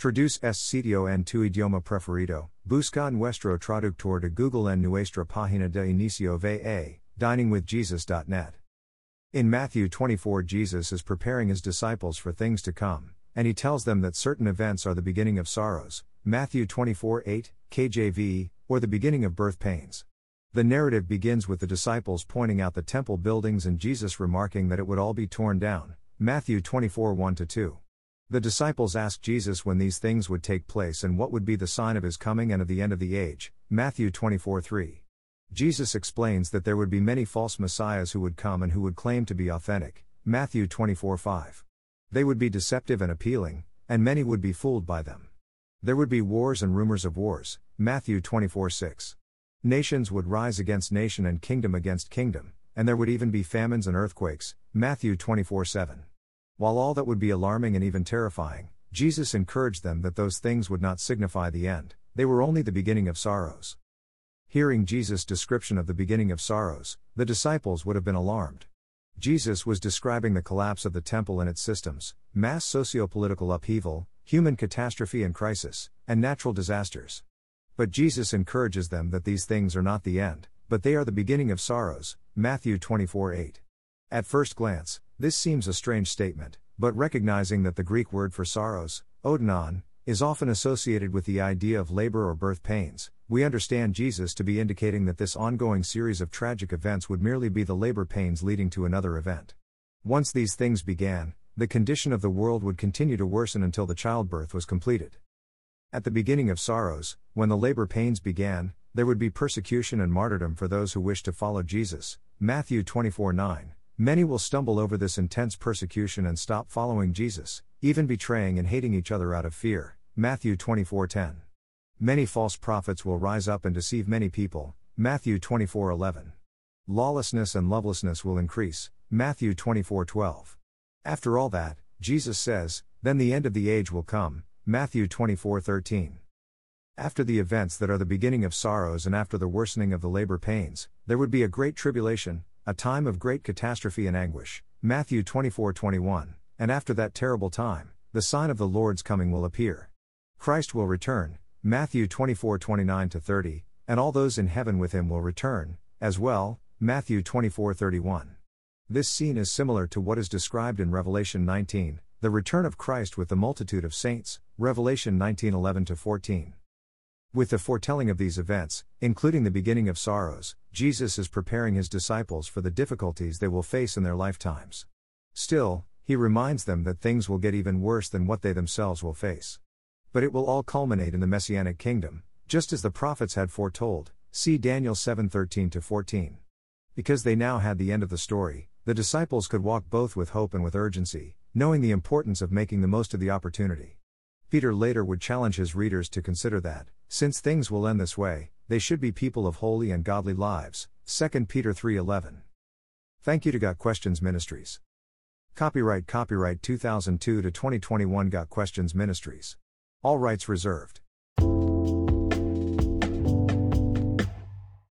Traduce es sitio en tu idioma preferido. Busca nuestro traductor de Google en nuestra página de inicio va, diningwithjesus.net. In Matthew 24, Jesus is preparing his disciples for things to come, and he tells them that certain events are the beginning of sorrows. Matthew 24 8, KJV, or the beginning of birth pains. The narrative begins with the disciples pointing out the temple buildings and Jesus remarking that it would all be torn down. Matthew 24 1 2. The disciples asked Jesus when these things would take place and what would be the sign of his coming and of the end of the age. Matthew 24 3. Jesus explains that there would be many false messiahs who would come and who would claim to be authentic. Matthew 24 5. They would be deceptive and appealing, and many would be fooled by them. There would be wars and rumors of wars. Matthew 24 6. Nations would rise against nation and kingdom against kingdom, and there would even be famines and earthquakes. Matthew 24 7. While all that would be alarming and even terrifying, Jesus encouraged them that those things would not signify the end, they were only the beginning of sorrows. Hearing Jesus' description of the beginning of sorrows, the disciples would have been alarmed. Jesus was describing the collapse of the temple and its systems, mass socio political upheaval, human catastrophe and crisis, and natural disasters. But Jesus encourages them that these things are not the end, but they are the beginning of sorrows. Matthew 24 8. At first glance, this seems a strange statement, but recognizing that the Greek word for sorrows, odenon, is often associated with the idea of labor or birth pains, we understand Jesus to be indicating that this ongoing series of tragic events would merely be the labor pains leading to another event. Once these things began, the condition of the world would continue to worsen until the childbirth was completed. At the beginning of sorrows, when the labor pains began, there would be persecution and martyrdom for those who wished to follow Jesus. Matthew 24 9. Many will stumble over this intense persecution and stop following Jesus, even betraying and hating each other out of fear. Matthew 24:10. Many false prophets will rise up and deceive many people. Matthew 24:11. Lawlessness and lovelessness will increase. Matthew 24:12. After all that, Jesus says, then the end of the age will come. Matthew 24:13. After the events that are the beginning of sorrows and after the worsening of the labor pains, there would be a great tribulation, a time of great catastrophe and anguish. Matthew 24:21. And after that terrible time, the sign of the Lord's coming will appear. Christ will return. Matthew 24:29 30, and all those in heaven with him will return as well. Matthew 24:31. This scene is similar to what is described in Revelation 19, the return of Christ with the multitude of saints, Revelation 19:11 14. With the foretelling of these events, including the beginning of sorrows, Jesus is preparing his disciples for the difficulties they will face in their lifetimes. Still, he reminds them that things will get even worse than what they themselves will face. But it will all culminate in the messianic kingdom, just as the prophets had foretold. See Daniel 7:13 14. Because they now had the end of the story, the disciples could walk both with hope and with urgency, knowing the importance of making the most of the opportunity. Peter later would challenge his readers to consider that, since things will end this way, they should be people of holy and godly lives. 2 Peter 3:11. Thank you to Got Questions Ministries. Copyright Copyright 2002 to 2021 Got Questions Ministries. All rights reserved.